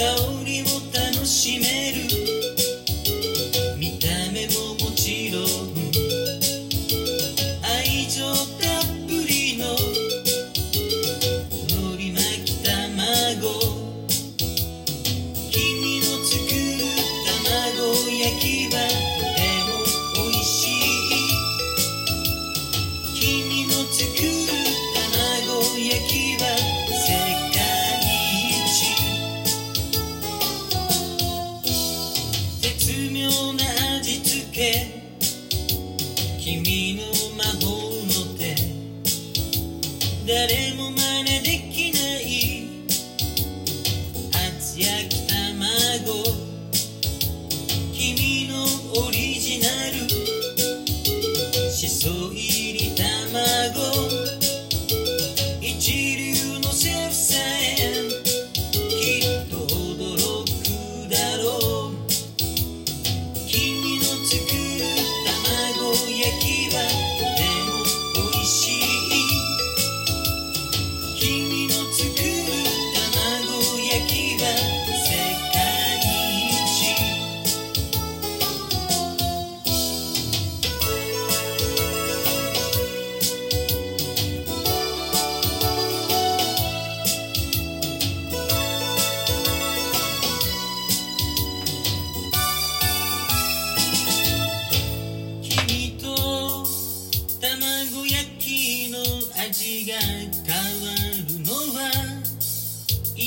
香りを楽しめる君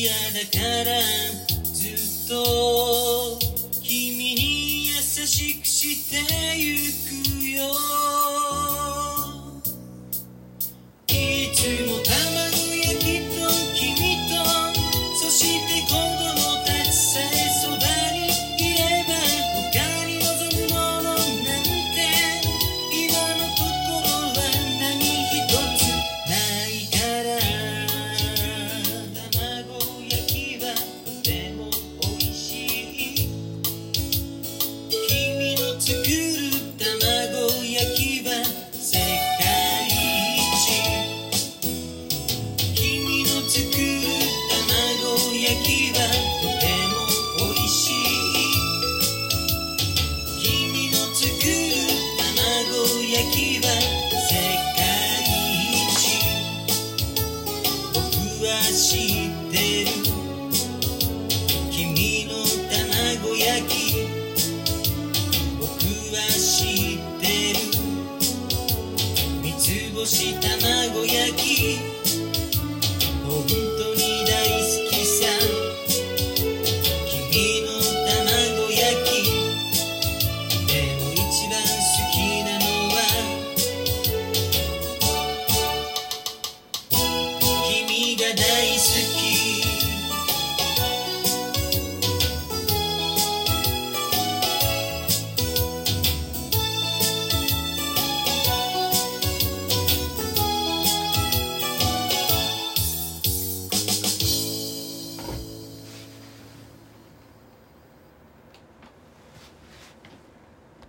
嫌だからずっと君に優しくしてゆくよ。きみのたまごやききくはしってるみつ星卵焼き